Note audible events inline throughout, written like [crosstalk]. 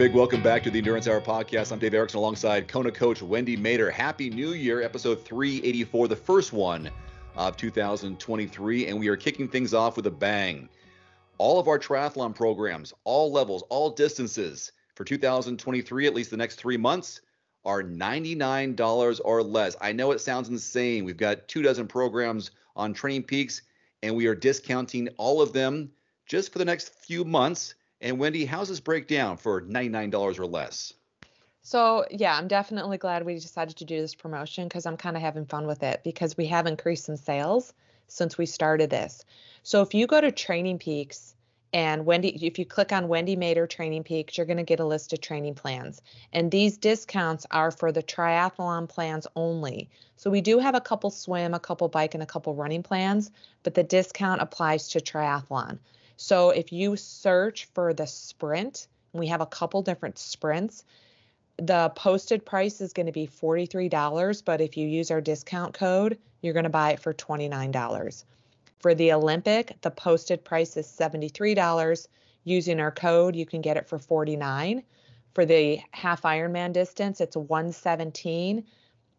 big welcome back to the Endurance Hour podcast. I'm Dave Erickson alongside Kona coach Wendy Mader. Happy New Year, episode 384, the first one of 2023. And we are kicking things off with a bang. All of our triathlon programs, all levels, all distances for 2023, at least the next three months, are $99 or less. I know it sounds insane. We've got two dozen programs on Training Peaks, and we are discounting all of them just for the next few months and Wendy, how's this break down for $99 or less? So, yeah, I'm definitely glad we decided to do this promotion because I'm kind of having fun with it because we have increased some sales since we started this. So, if you go to Training Peaks and Wendy, if you click on Wendy Mader Training Peaks, you're going to get a list of training plans. And these discounts are for the triathlon plans only. So, we do have a couple swim, a couple bike, and a couple running plans, but the discount applies to triathlon. So if you search for the sprint, we have a couple different sprints. The posted price is going to be $43, but if you use our discount code, you're going to buy it for $29. For the Olympic, the posted price is $73. Using our code, you can get it for 49. For the half Ironman distance, it's 117,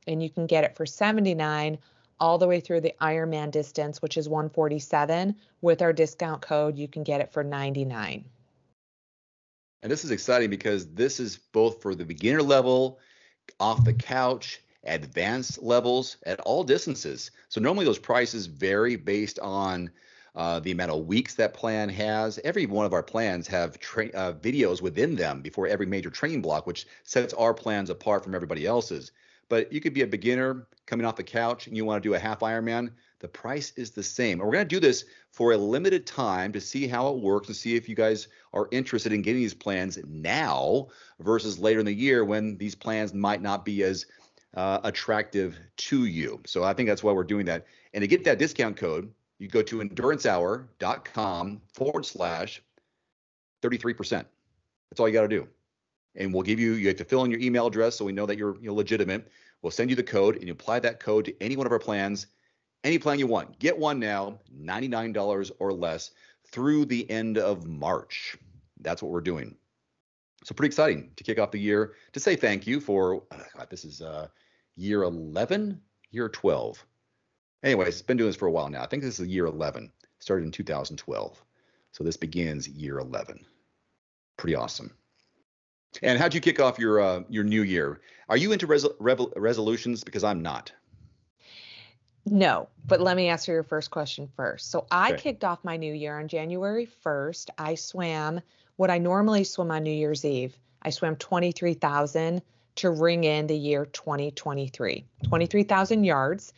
and you can get it for 79 all the way through the Ironman distance, which is 147. With our discount code, you can get it for 99. And this is exciting because this is both for the beginner level, off the couch, advanced levels at all distances. So normally those prices vary based on uh, the amount of weeks that plan has. Every one of our plans have tra- uh, videos within them before every major training block, which sets our plans apart from everybody else's. But you could be a beginner coming off the couch and you want to do a half Ironman. The price is the same. And we're going to do this for a limited time to see how it works and see if you guys are interested in getting these plans now versus later in the year when these plans might not be as uh, attractive to you. So I think that's why we're doing that. And to get that discount code, you go to endurancehour.com forward slash 33%. That's all you got to do and we'll give you you have to fill in your email address so we know that you're you're legitimate. We'll send you the code and you apply that code to any one of our plans, any plan you want. Get one now, $99 or less through the end of March. That's what we're doing. So pretty exciting to kick off the year to say thank you for oh God, this is uh, year 11, year 12. Anyways, it's been doing this for a while now. I think this is year 11. Started in 2012. So this begins year 11. Pretty awesome. And how'd you kick off your uh, your new year? Are you into res- resolutions? Because I'm not. No, but let me answer your first question first. So I okay. kicked off my new year on January 1st. I swam what I normally swim on New Year's Eve. I swam 23,000 to ring in the year 2023, 23,000 yards.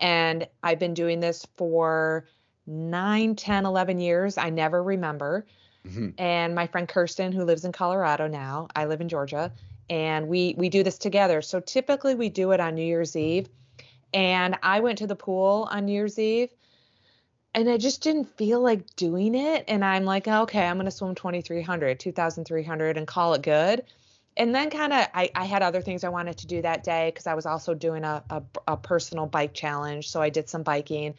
And I've been doing this for 9, 10, 11 years. I never remember. Mm-hmm. And my friend Kirsten, who lives in Colorado now, I live in Georgia, and we we do this together. So typically we do it on New Year's Eve. And I went to the pool on New Year's Eve and I just didn't feel like doing it. And I'm like, okay, I'm going to swim 2,300, 2,300 and call it good. And then kind of, I, I had other things I wanted to do that day because I was also doing a, a, a personal bike challenge. So I did some biking.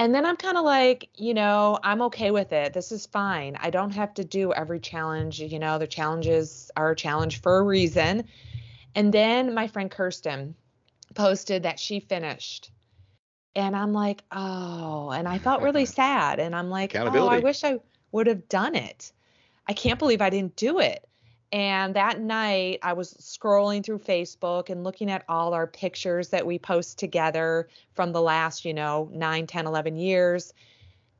And then I'm kind of like, you know, I'm okay with it. This is fine. I don't have to do every challenge. You know, the challenges are a challenge for a reason. And then my friend Kirsten posted that she finished. And I'm like, oh, and I felt really [laughs] sad. And I'm like, oh, I wish I would have done it. I can't believe I didn't do it. And that night, I was scrolling through Facebook and looking at all our pictures that we post together from the last, you know, 9, 10, 11 years.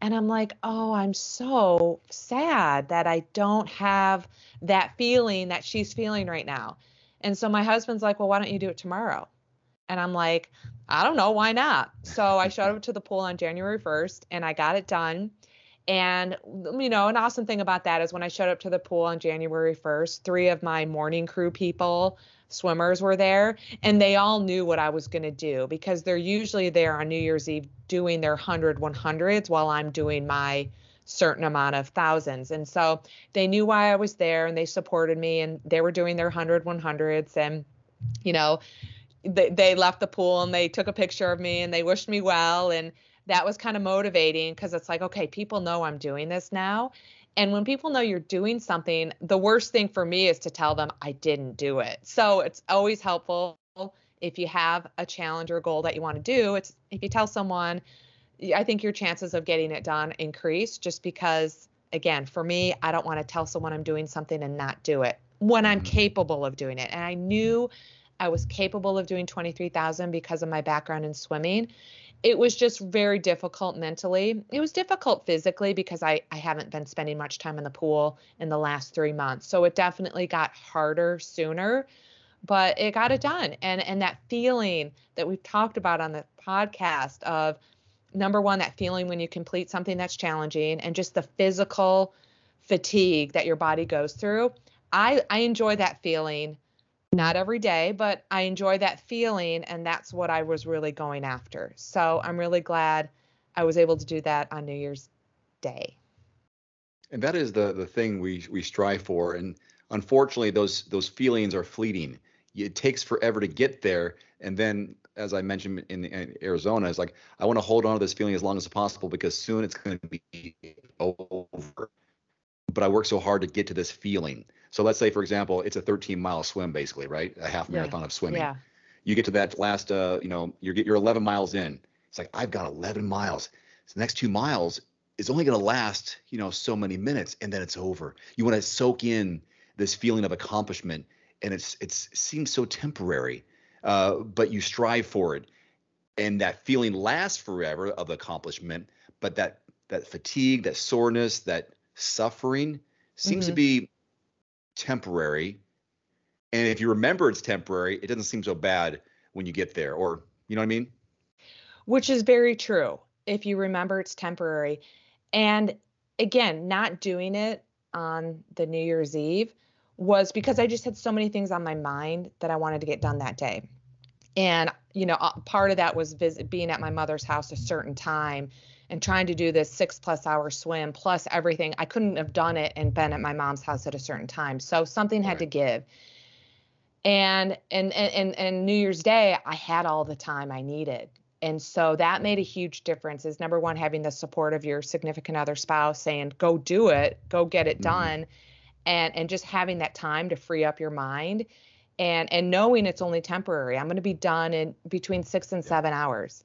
And I'm like, oh, I'm so sad that I don't have that feeling that she's feeling right now. And so my husband's like, well, why don't you do it tomorrow? And I'm like, I don't know, why not? So I showed up to the pool on January 1st and I got it done. And, you know, an awesome thing about that is when I showed up to the pool on January 1st, three of my morning crew people, swimmers, were there, and they all knew what I was going to do because they're usually there on New Year's Eve doing their 100 100s while I'm doing my certain amount of thousands. And so they knew why I was there and they supported me and they were doing their 100 100s. And, you know, they, they left the pool and they took a picture of me and they wished me well. And, that was kind of motivating because it's like, okay, people know I'm doing this now. And when people know you're doing something, the worst thing for me is to tell them I didn't do it. So it's always helpful if you have a challenge or goal that you want to do. It's if you tell someone, I think your chances of getting it done increase just because, again, for me, I don't want to tell someone I'm doing something and not do it when I'm mm-hmm. capable of doing it. And I knew I was capable of doing 23,000 because of my background in swimming. It was just very difficult mentally. It was difficult physically because I, I haven't been spending much time in the pool in the last three months. So it definitely got harder sooner, but it got it done. And and that feeling that we've talked about on the podcast of number one, that feeling when you complete something that's challenging and just the physical fatigue that your body goes through. I, I enjoy that feeling not every day, but I enjoy that feeling, and that's what I was really going after. So I'm really glad I was able to do that on New Year's Day. And that is the the thing we we strive for, and unfortunately, those those feelings are fleeting. It takes forever to get there, and then, as I mentioned in, in Arizona, it's like I want to hold on to this feeling as long as possible because soon it's going to be over. But I work so hard to get to this feeling. So let's say, for example, it's a 13 mile swim, basically, right? A half marathon yeah. of swimming. Yeah. You get to that last, uh, you know, you're you're 11 miles in. It's like I've got 11 miles. So the next two miles is only going to last, you know, so many minutes, and then it's over. You want to soak in this feeling of accomplishment, and it's it's it seems so temporary, uh, but you strive for it, and that feeling lasts forever of accomplishment. But that that fatigue, that soreness, that suffering seems mm-hmm. to be temporary. And if you remember it's temporary, it doesn't seem so bad when you get there, or you know what I mean? Which is very true. If you remember it's temporary. And again, not doing it on the New Year's Eve was because I just had so many things on my mind that I wanted to get done that day. And, you know, part of that was visit, being at my mother's house a certain time and trying to do this six plus hour swim plus everything. I couldn't have done it and been at my mom's house at a certain time. So something had right. to give. And, and and and New Year's Day, I had all the time I needed. And so that made a huge difference. Is number one, having the support of your significant other spouse saying, go do it, go get it mm-hmm. done. And and just having that time to free up your mind and and knowing it's only temporary. I'm going to be done in between six and seven hours.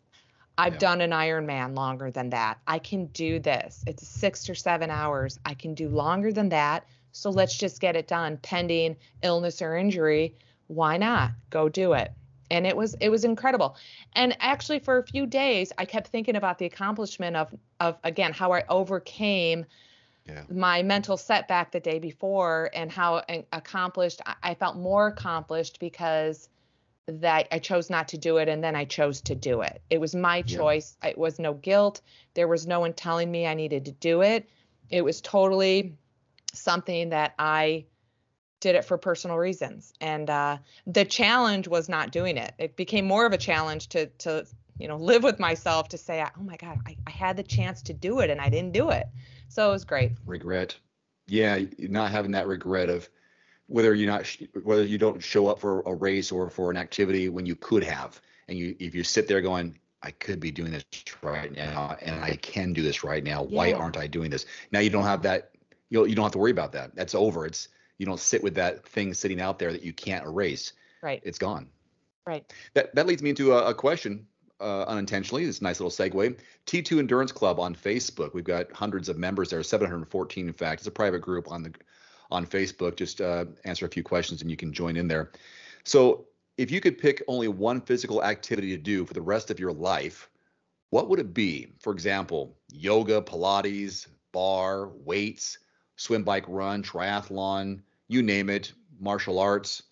I've yeah. done an Ironman longer than that. I can do this. It's six or seven hours. I can do longer than that. So let's just get it done pending illness or injury. Why not? Go do it. And it was it was incredible. And actually for a few days I kept thinking about the accomplishment of of again how I overcame yeah. my mental setback the day before and how accomplished I felt more accomplished because that I chose not to do it and then I chose to do it. It was my choice. Yeah. It was no guilt. There was no one telling me I needed to do it. It was totally something that I did it for personal reasons. And uh, the challenge was not doing it. It became more of a challenge to to you know [laughs] live with myself to say, oh my God, I, I had the chance to do it and I didn't do it. So it was great. Regret. Yeah, not having that regret of whether you're not whether you don't show up for a race or for an activity when you could have and you if you sit there going i could be doing this right now and i can do this right now yeah. why aren't i doing this now you don't have that you know, you don't have to worry about that that's over it's you don't sit with that thing sitting out there that you can't erase right it's gone right that that leads me into a, a question uh, unintentionally. This nice little segue. T2 Endurance Club on Facebook. We've got hundreds of members there, 714 in fact. It's a private group on the on Facebook. Just uh, answer a few questions and you can join in there. So, if you could pick only one physical activity to do for the rest of your life, what would it be? For example, yoga, Pilates, barre, weights, swim, bike, run, triathlon, you name it, martial arts,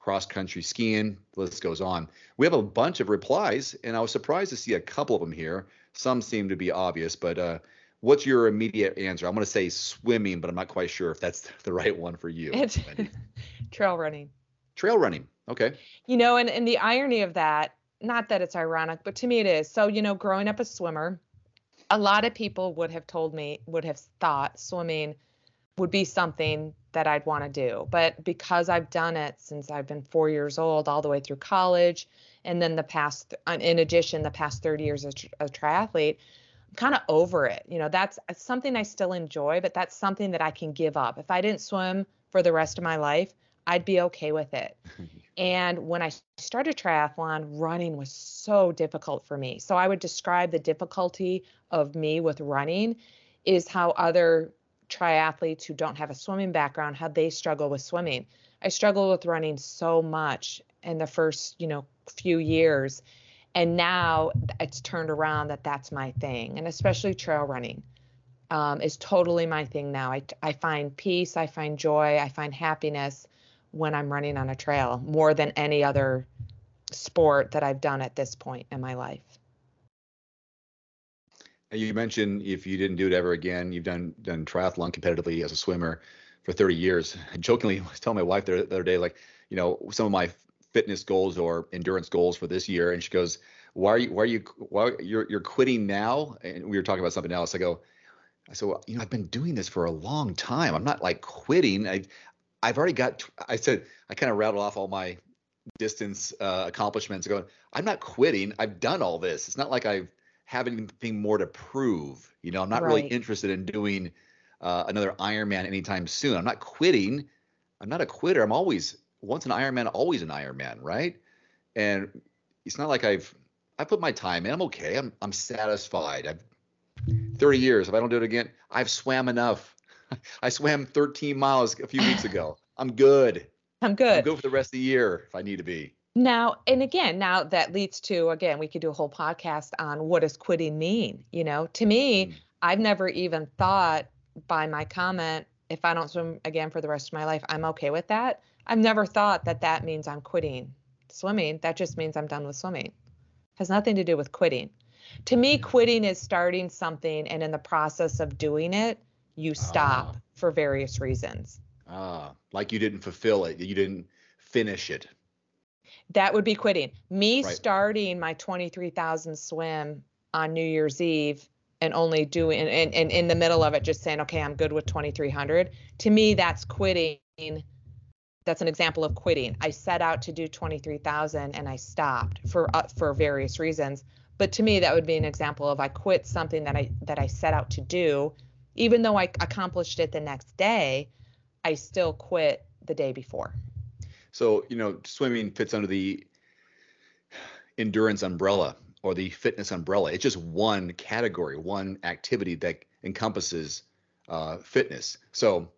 cross country skiing, the list goes on. We have a bunch of replies, and I was surprised to see a couple of them here. Some seem to be obvious, but uh, What's your immediate answer? I'm going to say swimming, but I'm not quite sure if that's [laughs] the right one for you. It's [laughs] trail running. Trail running. Okay. You know, and, and the irony of that, not that it's ironic, but to me it is. So, you know, growing up a swimmer, a lot of people would have told me, would have thought swimming would be something that I'd want to do. But because I've done it since I've been four years old, all the way through college, and then the past, uh, in addition, the past 30 years as a triathlete, kind of over it. You know, that's uh, something I still enjoy, but that's something that I can give up. If I didn't swim for the rest of my life, I'd be okay with it. [laughs] and when I started triathlon, running was so difficult for me. So I would describe the difficulty of me with running is how other triathletes who don't have a swimming background how they struggle with swimming. I struggled with running so much in the first, you know, few years and now it's turned around that that's my thing and especially trail running um, is totally my thing now. I, I find peace i find joy i find happiness when i'm running on a trail more than any other sport that i've done at this point in my life. And you mentioned if you didn't do it ever again you've done done triathlon competitively as a swimmer for 30 years. [laughs] I jokingly [laughs] I was telling my wife the other day like you know some of my fitness goals or endurance goals for this year. And she goes why are you why are you why you're you're quitting now? And we were talking about something else. I go i said well you know i've been doing this for a long time. I'm not like quitting. I i've already got i said i kind of rattled off all my distance uh, accomplishments going i'm not quitting. I've done all this. It's not like i have anything more to prove. You know i'm not right. really interested in doing uh, another ironman anytime soon. I'm not quitting. I'm not a quitter. I'm always once an Ironman, always an Ironman, right? And it's not like I've I put my time in. I'm okay. I'm I'm satisfied. I've 30 years. If I don't do it again, I've swam enough. [laughs] I swam 13 miles a few weeks ago. [sighs] I'm good. I'm good. I'm good for the rest of the year if I need to be. Now, and again, now that leads to again, we could do a whole podcast on what does quitting mean. You know, to me, mm. I've never even thought by my comment, if I don't swim again for the rest of my life, I'm okay with that. I've never thought that that means I'm quitting swimming. That just means I'm done with swimming. Has nothing to do with quitting. To me, quitting is starting something and in the process of doing it, you stop ah. for various reasons. Ah, like you didn't fulfill it, you didn't finish it. That would be quitting. Me right. starting my 23,000 swim on New Year's Eve and only doing and, and in the middle of it just saying, okay, I'm good with 2,300. To me, that's quitting that's an example of quitting. I set out to do 23,000 and I stopped for uh, for various reasons. But to me that would be an example of I quit something that I that I set out to do even though I accomplished it the next day, I still quit the day before. So, you know, swimming fits under the [sighs] endurance umbrella or the fitness umbrella. It's just one category, one activity that encompasses uh, fitness. So,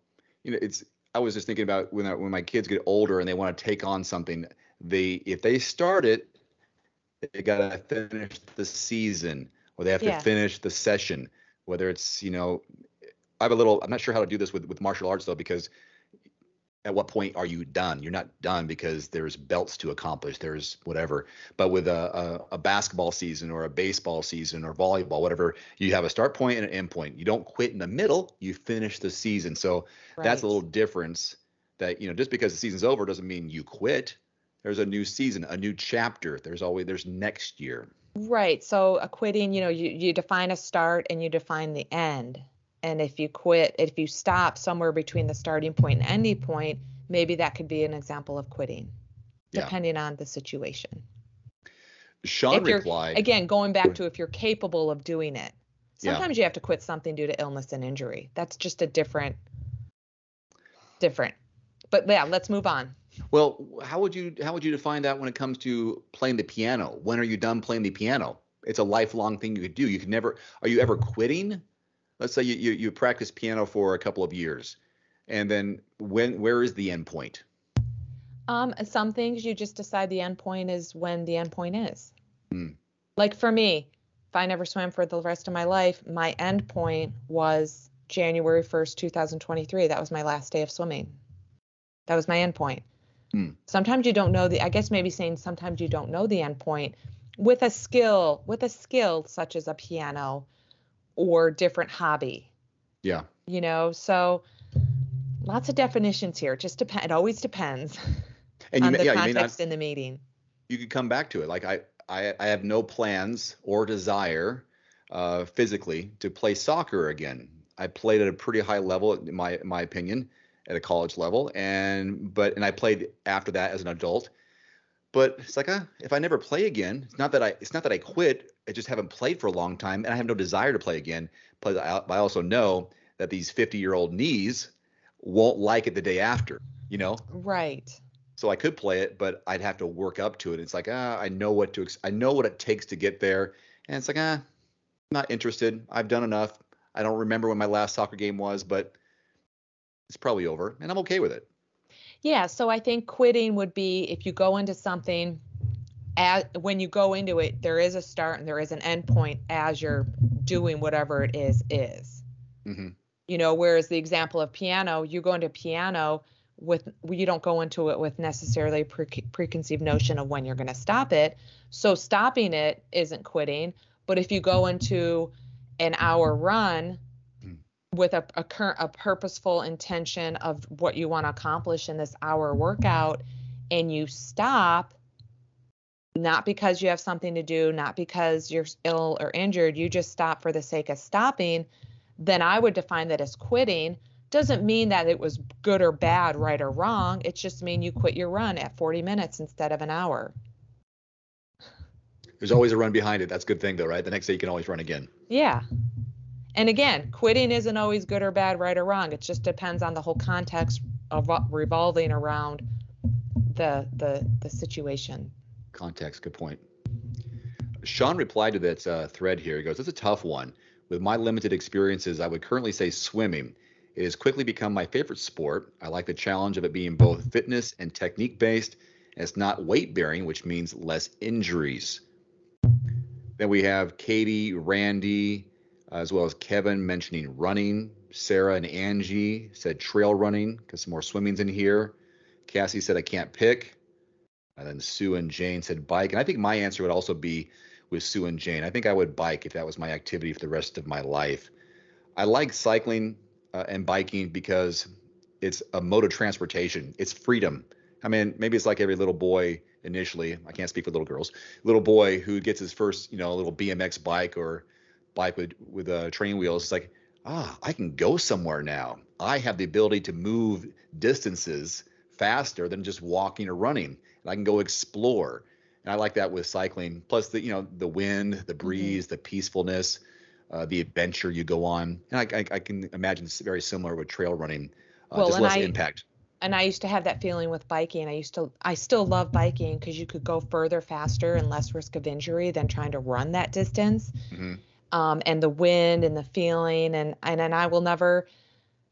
you know, it's I was just thinking about when I, when my kids get older and they want to take on something, they if they start it, they got to finish the season or they have yeah. to finish the session. Whether it's you know, I have a little. I'm not sure how to do this with with martial arts though because at what point are you done? You're not done because there's belts to accomplish. There's whatever. But with a, a, a, basketball season or a baseball season or volleyball, whatever, you have a start point and an end point. You don't quit in the middle. You finish the season. So right. that's a little difference. That you know, just because the season's over doesn't mean you quit. There's a new season, a new chapter. There's always there's next year. Right. So a quitting, you know, you you define a start and you define the end and if you quit if you stop somewhere between the starting point and ending point maybe that could be an example of quitting depending yeah. on the situation. Sean replied. again going back to if you're capable of doing it sometimes yeah. you have to quit something due to illness and injury. That's just a different different. But yeah let's move on. Well how would you how would you define that when it comes to playing the piano? When are you done playing the piano? It's a lifelong thing you could do. You could never are you ever quitting let's say you, you, you practice piano for a couple of years and then when where is the end point? Um some things you just decide the end point is when the end point is. Hmm. like for me if i never swam for the rest of my life my end point was january 1st 2023 that was my last day of swimming. That was my end point. Hmm. sometimes you don't know the i guess maybe saying sometimes you don't know the end point with a skill with a skill such as a piano or different hobby. Yeah. You know, so lots of definitions here. Just depend. It always depends and you on may, the yeah, context not, in the meeting. You could come back to it. Like I, I, I have no plans or desire uh, physically to play soccer again. I played at a pretty high level, in my in my opinion, at a college level, and but and I played after that as an adult. But it's like, uh, if I never play again, it's not that I it's not that I quit. I just haven't played for a long time, and I have no desire to play again. But I, I also know that these 50 year old knees won't like it the day after. You know. Right. So I could play it, but I'd have to work up to it. It's like, ah, I know what to, ex- I know what it takes to get there, and it's like, ah, I'm not interested. I've done enough. I don't remember when my last soccer game was, but it's probably over, and I'm okay with it. Yeah. So I think quitting would be if you go into something, as, when you go into it, there is a start and there is an end point as you're doing whatever it is is. Mm-hmm. You know, whereas the example of piano, you go into piano with you don't go into it with necessarily a pre- preconceived notion of when you're going to stop it. So stopping it isn't quitting. But if you go into an hour run. With a, a current a purposeful intention of what you want to accomplish in this hour workout and you stop not because you have something to do not because you're ill or injured you just stop for the sake of stopping then i would define that as quitting doesn't mean that it was good or bad, right or wrong. It's just mean you quit your run at 40 minutes instead of an hour. There's always a run behind it. That's a good thing though, right? The next day you can always run again. Yeah. And again, quitting isn't always good or bad, right or wrong. It just depends on the whole context of revolving around the the the situation. Context, good point. Sean replied to that uh, thread here. He goes, "It's a tough one. With my limited experiences, I would currently say swimming. It has quickly become my favorite sport. I like the challenge of it being both fitness and technique based, and it's not weight bearing, which means less injuries. Then we have Katie, Randy, as well as Kevin mentioning running. Sarah and Angie said trail running because some more swimming's in here. Cassie said I can't pick. And then Sue and Jane said bike. And I think my answer would also be with Sue and Jane. I think I would bike if that was my activity for the rest of my life. I like cycling uh, and biking because it's a mode of transportation. It's freedom. I mean, maybe it's like every little boy initially. I can't speak for little girls. Little boy who gets his first, you know, little BMX bike or bike with with uh, train wheels. It's like, ah, I can go somewhere now. I have the ability to move distances faster than just walking or running, and I can go explore. And I like that with cycling. Plus the, you know, the wind, the mm-hmm. breeze, mm-hmm. the peacefulness uh, the adventure you go on. And I, I, I, can imagine it's very similar with trail running, uh, well, just less I, impact. And I used to have that feeling with biking. I used to, I still love biking because you could go further, faster, and less risk of injury than trying to run that distance. Mm-hmm. Um, and the wind and the feeling, and, and and I will never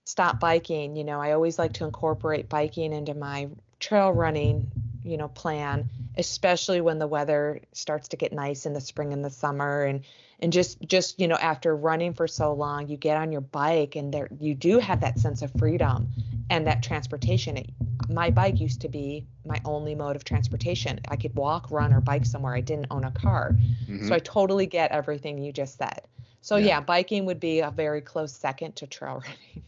stop biking. You know, I always like to incorporate biking into my trail running, you know, plan, especially when the weather starts to get nice in the spring and the summer and and just just you know after running for so long you get on your bike and there you do have that sense of freedom and that transportation it, my bike used to be my only mode of transportation. I could walk run or bike somewhere. I didn't own a car. Mm-hmm. so i totally get everything you just said. So yeah. yeah biking would be a very close second to trail [laughs] running.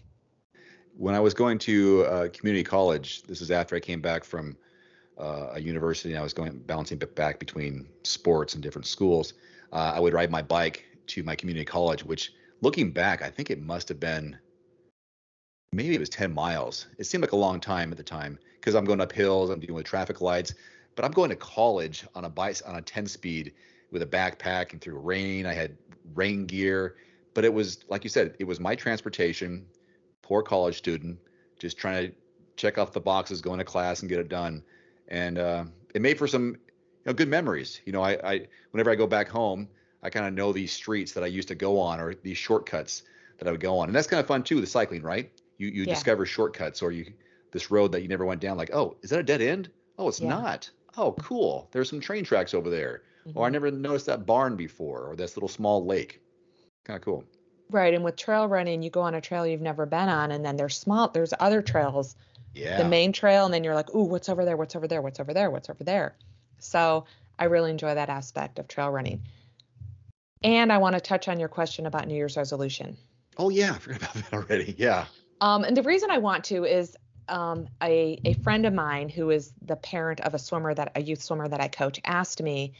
When i was going to uh, community college this is after i came back from uh, a university and i was going balancing back between sports and different schools uh, I would ride my bike to my community college, which looking back, I think it must have been maybe it was 10 miles. It seemed like a long time at the time because I'm going up hills, I'm dealing with traffic lights, but I'm going to college on a bike on a 10 speed with a backpack and through rain. I had rain gear, but it was like you said, it was my transportation. Poor college student, just trying to check off the boxes, going to class and get it done. And uh, it made for some know, good memories. You know, I, I whenever I go back home, I kind of know these streets that I used to go on or these shortcuts that I would go on, and that's kind of fun too. The cycling, right? You you yeah. discover shortcuts or you this road that you never went down. Like, oh, is that a dead end? Oh, it's yeah. not. Oh, cool. There's some train tracks over there. Mm-hmm. Or I never noticed that barn before, or this little small lake. Kind of cool. Right, and with trail running, you go on a trail you've never been on, and then there's small, there's other trails. Yeah. The main trail, and then you're like, ooh, what's over there? What's over there? What's over there? What's over there? So I really enjoy that aspect of trail running. And I want to touch on your question about New Year's resolution. Oh yeah, I forgot about that already. Yeah. Um, and the reason I want to is um, a a friend of mine who is the parent of a swimmer that a youth swimmer that I coach asked me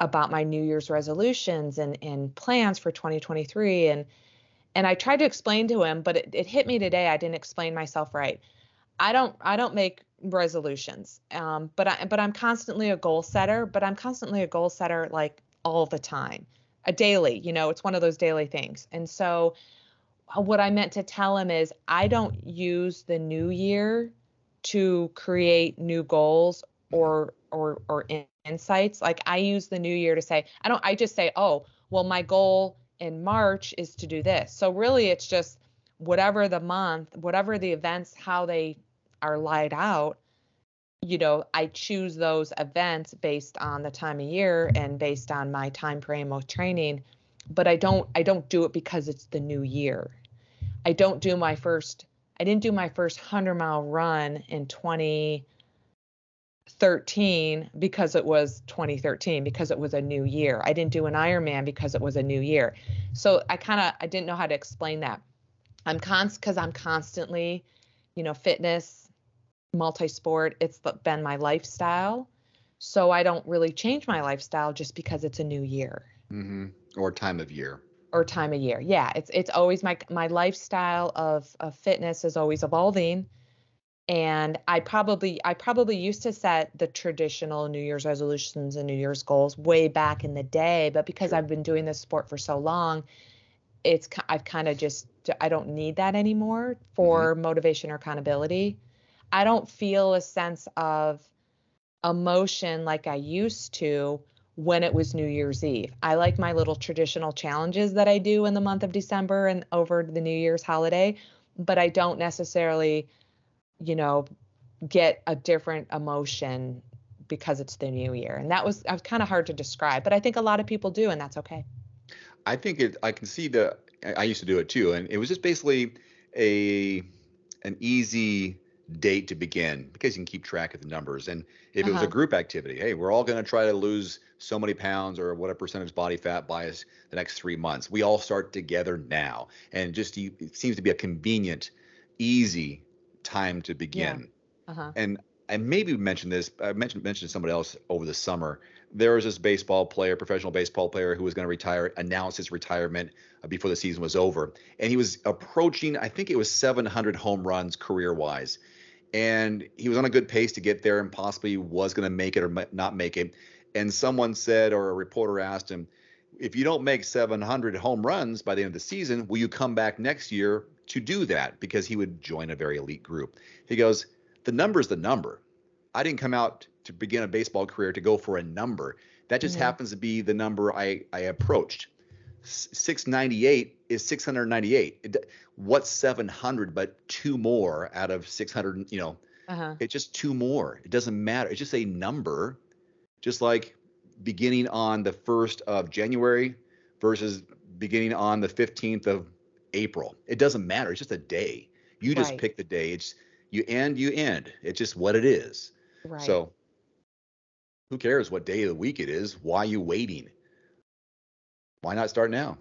about my New Year's resolutions and and plans for 2023 and and I tried to explain to him, but it, it hit me today. I didn't explain myself right. I don't I don't make resolutions. Um, but I but I'm constantly a goal setter, but I'm constantly a goal setter like all the time. A daily, you know, it's one of those daily things. And so Uh, what I meant to tell him is I don't use the new year to create new goals or or or insights. Like I use the new year to say, I don't I just say, "Oh, well my goal in March is to do this." So really it's just whatever the month, whatever the events how they are laid out, you know, I choose those events based on the time of year and based on my time frame of training, but I don't I don't do it because it's the new year. I don't do my first I didn't do my first 100 mile run in 2013 because it was 2013 because it was a new year. I didn't do an Ironman because it was a new year. So I kind of I didn't know how to explain that. I'm const because I'm constantly, you know, fitness, multi-sport. It's been my lifestyle. So I don't really change my lifestyle just because it's a new year. Mm-hmm. Or time of year or time of year. Yeah, it's it's always my my lifestyle of of fitness is always evolving. And I probably I probably used to set the traditional New Year's resolutions and New Year's goals way back in the day, but because. I've been doing this sport for so long, it's I've kind of just I don't need that anymore for mm-hmm. motivation or accountability. I don't feel a sense of emotion like I used to when it was New Year's Eve. I like my little traditional challenges that I do in the month of December and over the New Year's holiday, but I don't necessarily, you know, get a different emotion because it's the new year. And that was, was kind of hard to describe, but I think a lot of people do, and that's okay. I think it, I can see the, I used to do it too. And it was just basically a, an easy date to begin because you can keep track of the numbers. And if uh-huh. it was a uh-huh. group activity, hey, we're all going to try to lose so many pounds or whatever percentage body fat by us the next three months. We all start together now, and just it seems to be a convenient, easy time to begin. Yeah. Uh-huh. And I maybe mentioned this. I mentioned mentioned to somebody else over the summer. There was this baseball player, professional baseball player, who was going to retire, announced his retirement uh, before the season was over, and he was approaching. I think it was 700 home runs career wise and he was on a good pace to get there and possibly was going to make it or not make it. And someone said, or a reporter asked him, if you don't make 700 home runs by the end of the season, will you come back next year to do that? Because he would join a very elite group. He goes, the number is the number. I didn't come out to begin a baseball career to go for a number. That just mm-hmm. happens to be the number I, I approached. 698 is 698. It, what's 700 but two more out of 600? You know, uh-huh. it's just two more. It doesn't matter. It's just a number, just like beginning on the 1st of January versus beginning on the 15th of April. It doesn't matter. It's just a day. You just right. pick the day. It's you end, you end. It's just what it is. Right. So who cares what day of the week it is? Why are you waiting? Why not start now?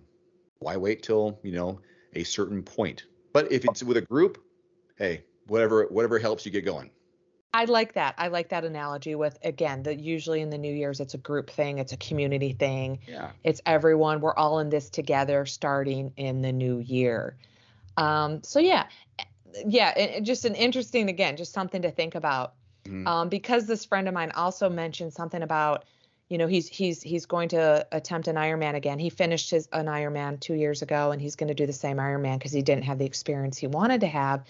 Why wait till, you know, a certain point? But if it's with a group, hey, whatever whatever helps you get going. I like that. I like that analogy with again, that usually in the New Year's it's a group thing, it's a community thing. Yeah. It's everyone. We're all in this together starting in the new year. Um, so yeah. Yeah, it, just an interesting again, just something to think about. Mm-hmm. Um, because this friend of mine also mentioned something about you know he's he's he's going to attempt an Ironman again. He finished his an Ironman two years ago, and he's going to do the same Ironman because he didn't have the experience he wanted to have.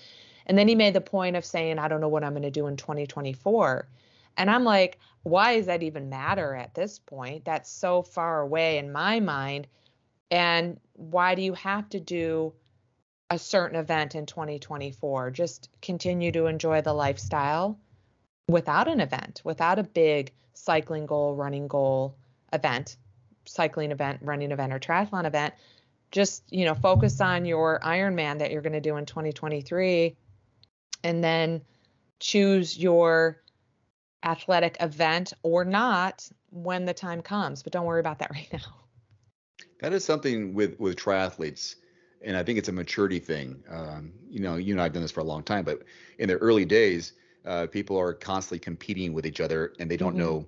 And then he made the point of saying, "I don't know what I'm going to do in 2024," and I'm like, why does that even matter at this point? That's so far away in my mind. And why do you have to do a certain event in 2024? Just continue to enjoy the lifestyle without an event, without a big cycling goal, running goal event, cycling event, running event, or triathlon event. Just, you know, focus on your Ironman that you're going to do in 2023 and then choose your athletic event or not when the time comes. But don't worry about that [laughs] right now. That is something with with triathletes, and I think it's a maturity thing. Um, you know, you and I've done this for a long time, but in the early days, uh, people are constantly competing with each other and they don't mm-hmm. know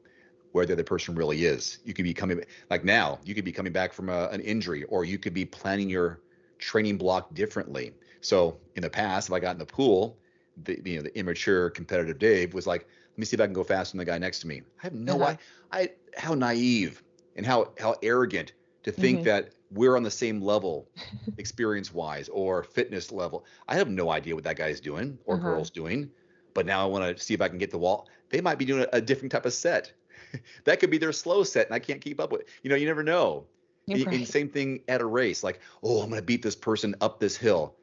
where the other person really is. You could be coming like now, you could be coming back from a, an injury, or you could be planning your training block differently. So in the past, if I got in the pool, the you know the immature competitive Dave was like, let me see if I can go faster than the guy next to me. I have no uh-huh. I, I how naive and how how arrogant to think mm-hmm. that we're on the same level experience wise or fitness level. I have no idea what that guy's doing or uh-huh. girl's doing, but now I want to see if I can get the wall. They might be doing a, a different type of set. [laughs] that could be their slow set and I can't keep up with. You know, you never know. Right. And same thing at a race, like, oh, I'm going to beat this person up this hill.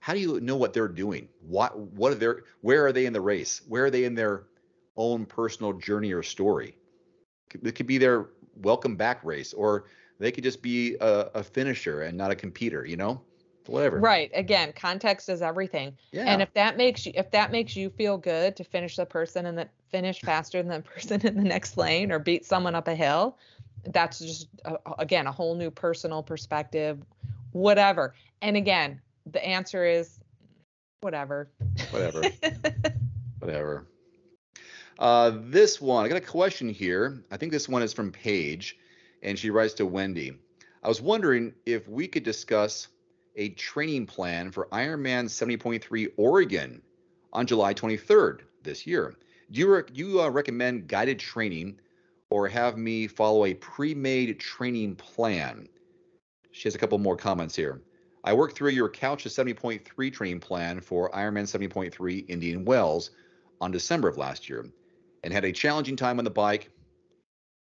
How do you know what they're doing? What what are their where are they in the race? Where are they in their own personal journey or story? It could be their welcome back race, or they could just be a, a finisher and not a competitor. You know, whatever. Right. Again, context is everything. Yeah. And if that makes you if that makes you feel good to finish the person and then finish faster than the [laughs] person in the next lane or beat someone up a hill, that's just a, again a whole new personal perspective whatever and again the answer is whatever whatever [laughs] whatever uh, this one i got a question here i think this one is from paige and she writes to wendy i was wondering if we could discuss a training plan for ironman 70.3 oregon on july 23rd this year do you, rec- you uh, recommend guided training or have me follow a pre-made training plan. She has a couple more comments here. I worked through your Couch to 70.3 training plan for Ironman 70.3 Indian Wells on December of last year and had a challenging time on the bike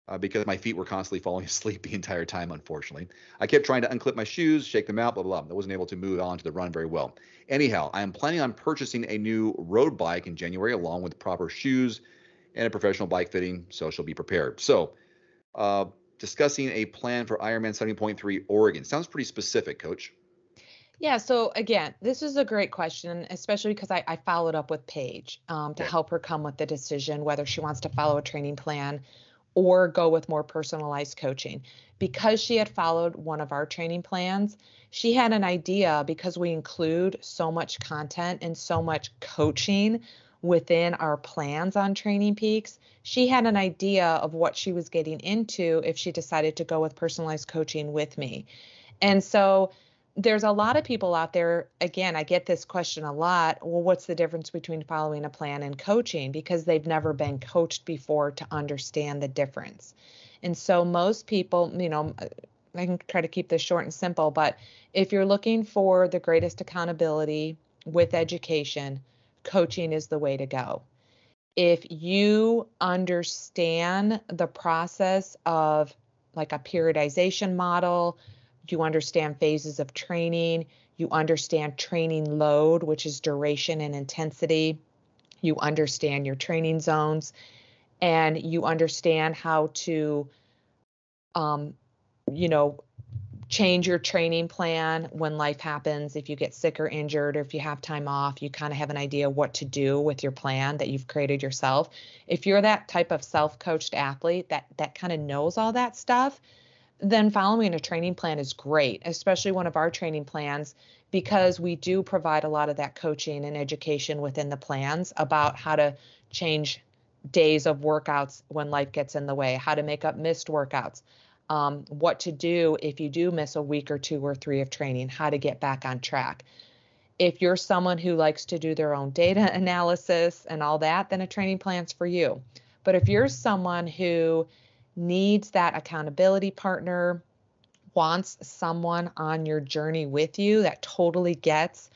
uh, because my feet were constantly falling [laughs] asleep the entire time, unfortunately. I kept trying to unclip my shoes, shake them out, blah, blah, blah. I wasn't able to move on to the run very well. Anyhow, I am planning on purchasing a new road bike in January along with proper shoes and a professional bike fitting, so she'll be prepared. So, uh, discussing a plan for Ironman 70.3 Oregon. Sounds pretty specific, Coach. Yeah, so again, this is a great question, especially because I, I followed up with Paige um, to okay. help her come with the decision whether she wants to follow a training plan or go with more personalized coaching. Because she had followed one of our training plans, she had an idea because we include so much content and so much coaching within our plans on Training Peaks, she had an idea of what she was getting into if she decided to go with personalized coaching with me. And so there's a lot of people out there, again, I get this question a lot. Well, what's the difference between following a plan and coaching? Because they've never been coached before to understand the difference. And so most people, you know, uh, I can try to keep this short and simple, but if you're looking for the greatest accountability with education, coaching is the way to go. If you understand the process of like a periodization model, you understand phases of training, you understand training load, which is duration and intensity, you understand your training zones, and you understand how to, um, you know, change your training plan when life happens if you get sick or injured or if you have time off you kind of have an idea what to do with your plan that you've created yourself. If you're that type of self-coached athlete that that kind of knows all that stuff then following a training plan is great especially one of our training plans because we do provide a lot of that coaching and education within the plans about how to change days of workouts when life gets in the way how to make up missed workouts um, what to do if you do miss a week or two or three of training, how to get back on track. If you're someone who likes to do their own data [laughs] analysis and all that, then a training plan's for you. But if you're someone who needs that accountability partner, wants someone on your journey with you that totally gets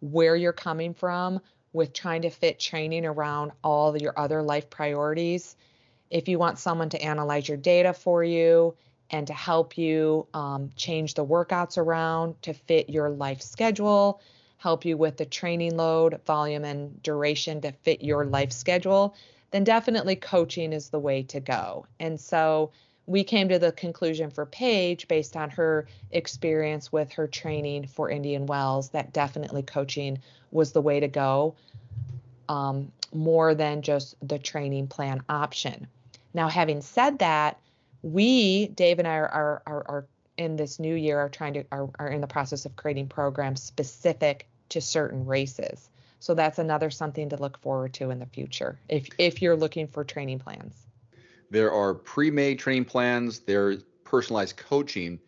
where you're coming from with trying to fit training around all your other life priorities, if you want someone to analyze your data for you, and to help you um, change the workouts around to fit your life schedule, help you with the training load, volume, and duration to fit your life schedule, then definitely coaching is the way to go. And so we came to the conclusion for Paige based on her experience with her training for Indian Wells that definitely coaching was the way to go um, more than just the training plan option. Now, having said that, we, Dave and I, are, are, are, are in this new year are trying to are, are in the process of creating programs specific to certain races. So that's another something to look forward to in the future if if you're looking for training plans. There are pre-made training plans, there's personalized coaching,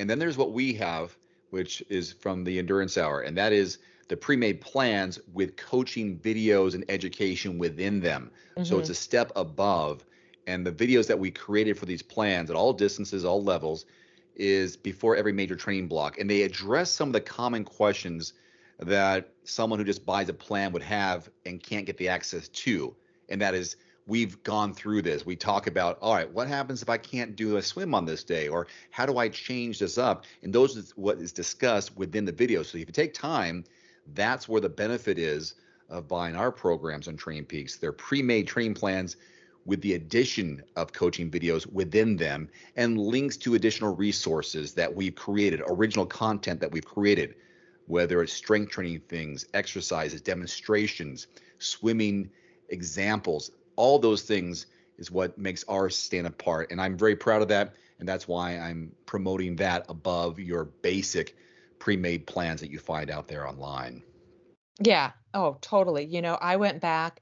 and then there's what we have, which is from the endurance hour, and that is the pre-made plans with coaching videos and education within them. Mm-hmm. So it's mm-hmm. a step above. And the videos that we created for these plans at all distances, all levels, is before every major training block. And they address some of the common questions that someone who just buys a plan would have and can't get the access to. And that is, we've gone through this. We talk about, all right, what happens if I can't do a swim on this day? Or how do I change this up? And those is what is discussed within the video. So if you take time, that's where the benefit is of buying our programs on Train Peaks. They're pre-made training plans with the addition of coaching videos within them and links to additional resources that we've created, original content that we've created, whether it's strength training things, exercises, demonstrations, swimming examples, all those things is what makes our stand apart. And I'm very proud of that. And that's why I'm promoting that above your basic pre-made plans that you find out there online. Yeah. Oh, totally. You know, I went back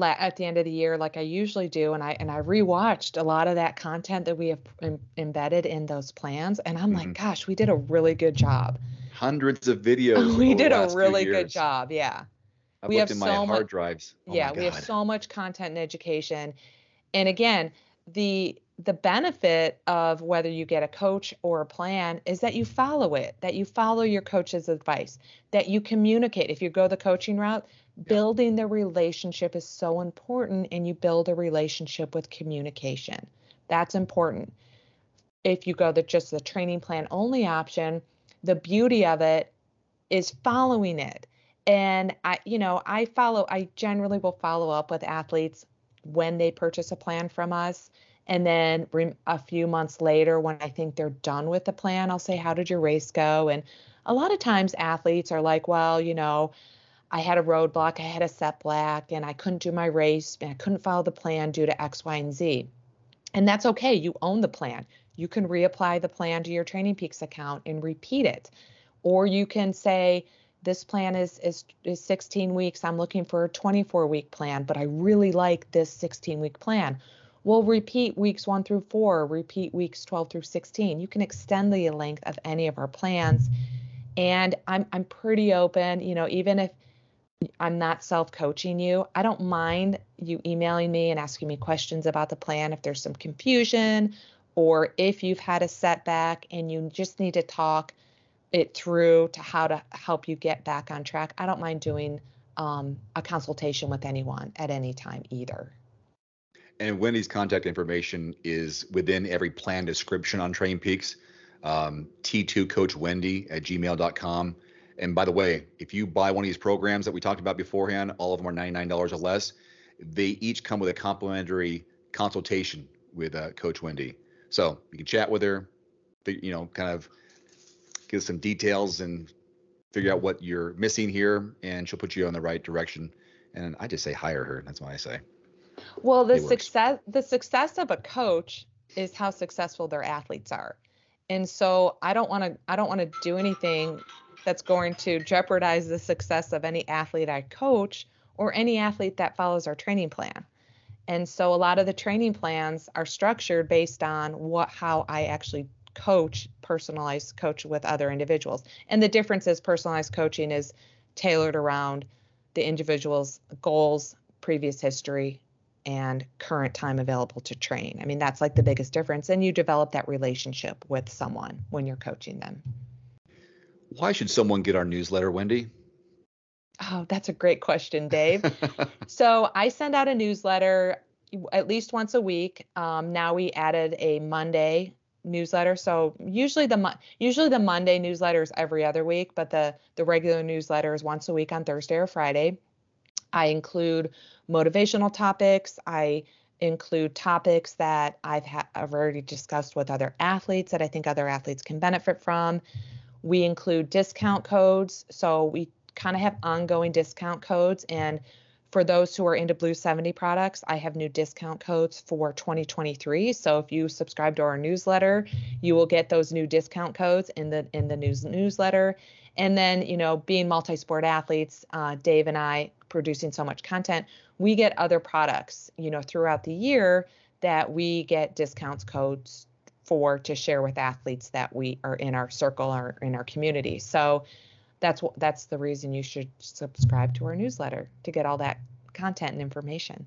at the end of the year like I usually do and I and I rewatched a lot of that content that we have embedded in those plans and I'm mm-hmm. like gosh we did a really good job hundreds of [laughs] videos we did a really good job yeah I've we have in so my hard drives oh yeah we have so much content and education and again the the benefit of whether you get a coach or a plan is that you follow it, that you follow your coach's advice, that you communicate. If you go the coaching route, building the relationship is so important, and you build a relationship with communication. That's important. If you go the just the training plan only option, the beauty of it is following it. And I, you know, I follow, I generally will follow up with athletes when they purchase a plan from us and then a few months later, when I think they're done with the plan, I'll say, How did your race go? And a lot of times athletes are like, Well, you know, I had a roadblock, I had a setback, and I couldn't do my race, and I couldn't follow the plan due to X, Y, and Z. And that's okay. You own the plan. You can reapply the plan to your Training Peaks account and repeat it. Or you can say, this plan is, is is 16 weeks. I'm looking for a 24 week plan, but I really like this 16 week plan We'll repeat weeks one through four, repeat weeks 12 through 16. You can extend the length of any of our plans. And I'm I'm pretty open, you know, even if I'm not self-coaching you, I don't mind you emailing me and asking me questions about the plan if there's some confusion or if you've had a setback and you just need to talk it through to how to help you get back on track. I don't mind doing um, a consultation with anyone at any time either. And Wendy's contact information is within every plan description on Training Peaks. Um, T2 Coach Wendy at gmail.com. And by the way, if you buy one of these programs that we talked about beforehand, all of them are $99 or less. They each come with a complimentary consultation with uh, Coach Wendy. So you can chat with her, you know, kind of give some details and figure out what you're missing here, and she'll put you on the right direction. And I just say hire her. That's what I say. Well, the success the success of a coach is how successful their athletes are. And so I don't want to I don't want to do anything that's going to jeopardize the success of any athlete I coach or any athlete that follows our training plan. And so a lot of the training plans are structured based on what how I actually coach personalized coach with other individuals. And the difference is personalized coaching is tailored around the individual's goals, previous history, and current time available to train. I mean, that's like the biggest difference. And you develop that relationship with someone when you're coaching them. Why should someone get our newsletter, Wendy? Oh, that's a great question, Dave. [laughs] so I send out a newsletter at least once a week. Um, now we added a Monday newsletter. So usually the usually the Monday newsletter is every other week, but the the regular newsletter is once a week on Thursday or Friday. I include motivational topics. I include topics that I've, ha- I've already discussed with other athletes that I think other athletes can benefit from. We include discount codes. So we kind of have ongoing discount codes. And for those who are into Blue 70 products, I have new discount codes for 2023. So if you subscribe to our newsletter, you will get those new discount codes in the in the news newsletter. And then, you know, being multi-sport athletes, uh, Dave and I producing so much content, we get other products, you know, throughout the year that we get discounts codes for to share with athletes that we are in our circle or in our community. So that's what that's the reason you should subscribe to our newsletter to get all that content and information.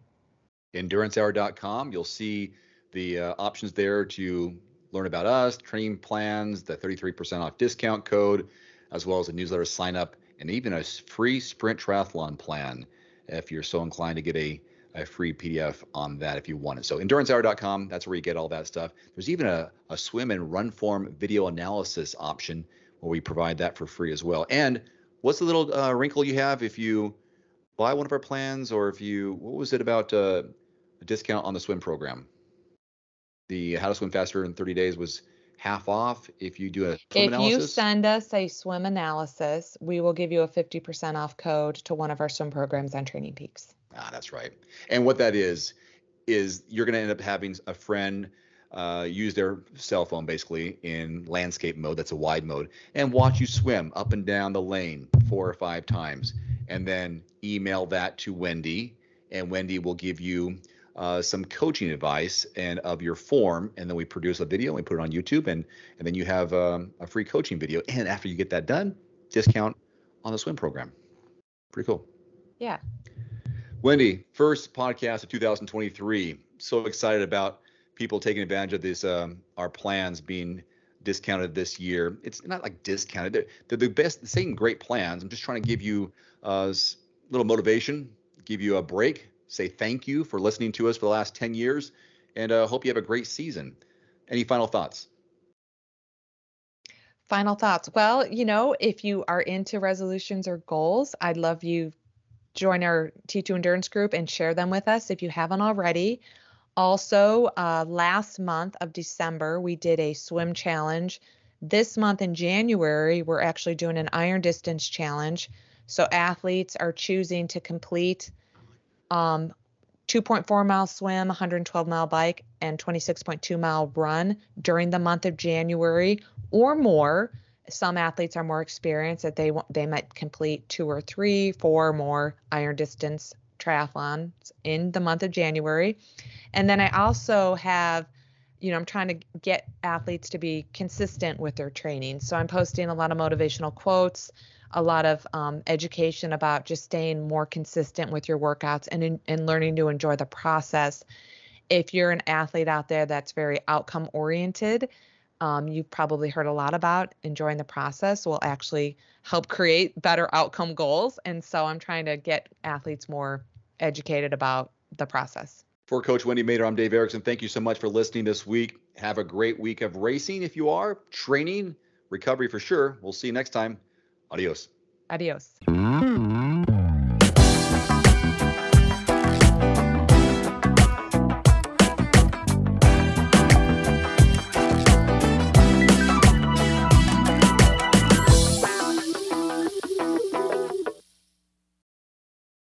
EnduranceHour.com. You'll see the uh, options there to learn about us, training plans, the 33% off discount code, as well as a newsletter sign up, and even a free sprint triathlon plan if you're so inclined to get a, a free PDF on that if you want it. So endurancehour.com, that's where you get all that stuff. There's even a, a swim and run form video analysis option where we provide that for free as well. And what's the little uh, wrinkle you have if you buy one of our plans or if you, what was it about uh, a discount on the swim program? The how to swim faster in 30 days was half off if you do a if analysis? you send us a swim analysis we will give you a 50% off code to one of our swim programs on training peaks ah that's right and what that is is you're going to end up having a friend uh, use their cell phone basically in landscape mode that's a wide mode and watch you swim up and down the lane four or five times and then email that to wendy and wendy will give you uh, some coaching advice and of your form, and then we produce a video and we put it on YouTube, and and then you have um, a free coaching video. And after you get that done, discount on the swim program. Pretty cool. Yeah. Wendy, first podcast of 2023. So excited about people taking advantage of this. Um, our plans being discounted this year. It's not like discounted. They're, they're the best, the same great plans. I'm just trying to give you uh, a little motivation, give you a break say thank you for listening to us for the last 10 years and uh, hope you have a great season. Any final thoughts? Final thoughts. Well, you know, if you are into resolutions or goals, I'd love you join our T2 Endurance group and share them with us if you haven't already. Also, uh, last month of December, we did a swim challenge. This month in January, we're actually doing an iron distance challenge. So athletes are choosing to complete um, 2.4 mile swim, 112 mile bike, and 26.2 mile run during the month of January or more. Some athletes are more experienced that they they might complete two or three, four more iron distance triathlons in the month of January. And then I also have, you know, I'm trying to get athletes to be consistent with their training. So I'm posting a lot of motivational quotes a lot of um, education about just staying more consistent with your workouts and, and learning to enjoy the process. If you're an athlete out there that's very outcome oriented, um, you've probably heard a lot about enjoying the process will actually help create better outcome goals. And so I'm trying to get athletes more educated about the process. For Coach Wendy Mader, I'm Dave Erickson. Thank you so much for listening this week. Have a great week of racing if you are, training, recovery for sure. We'll see you next time. Adios. Adios.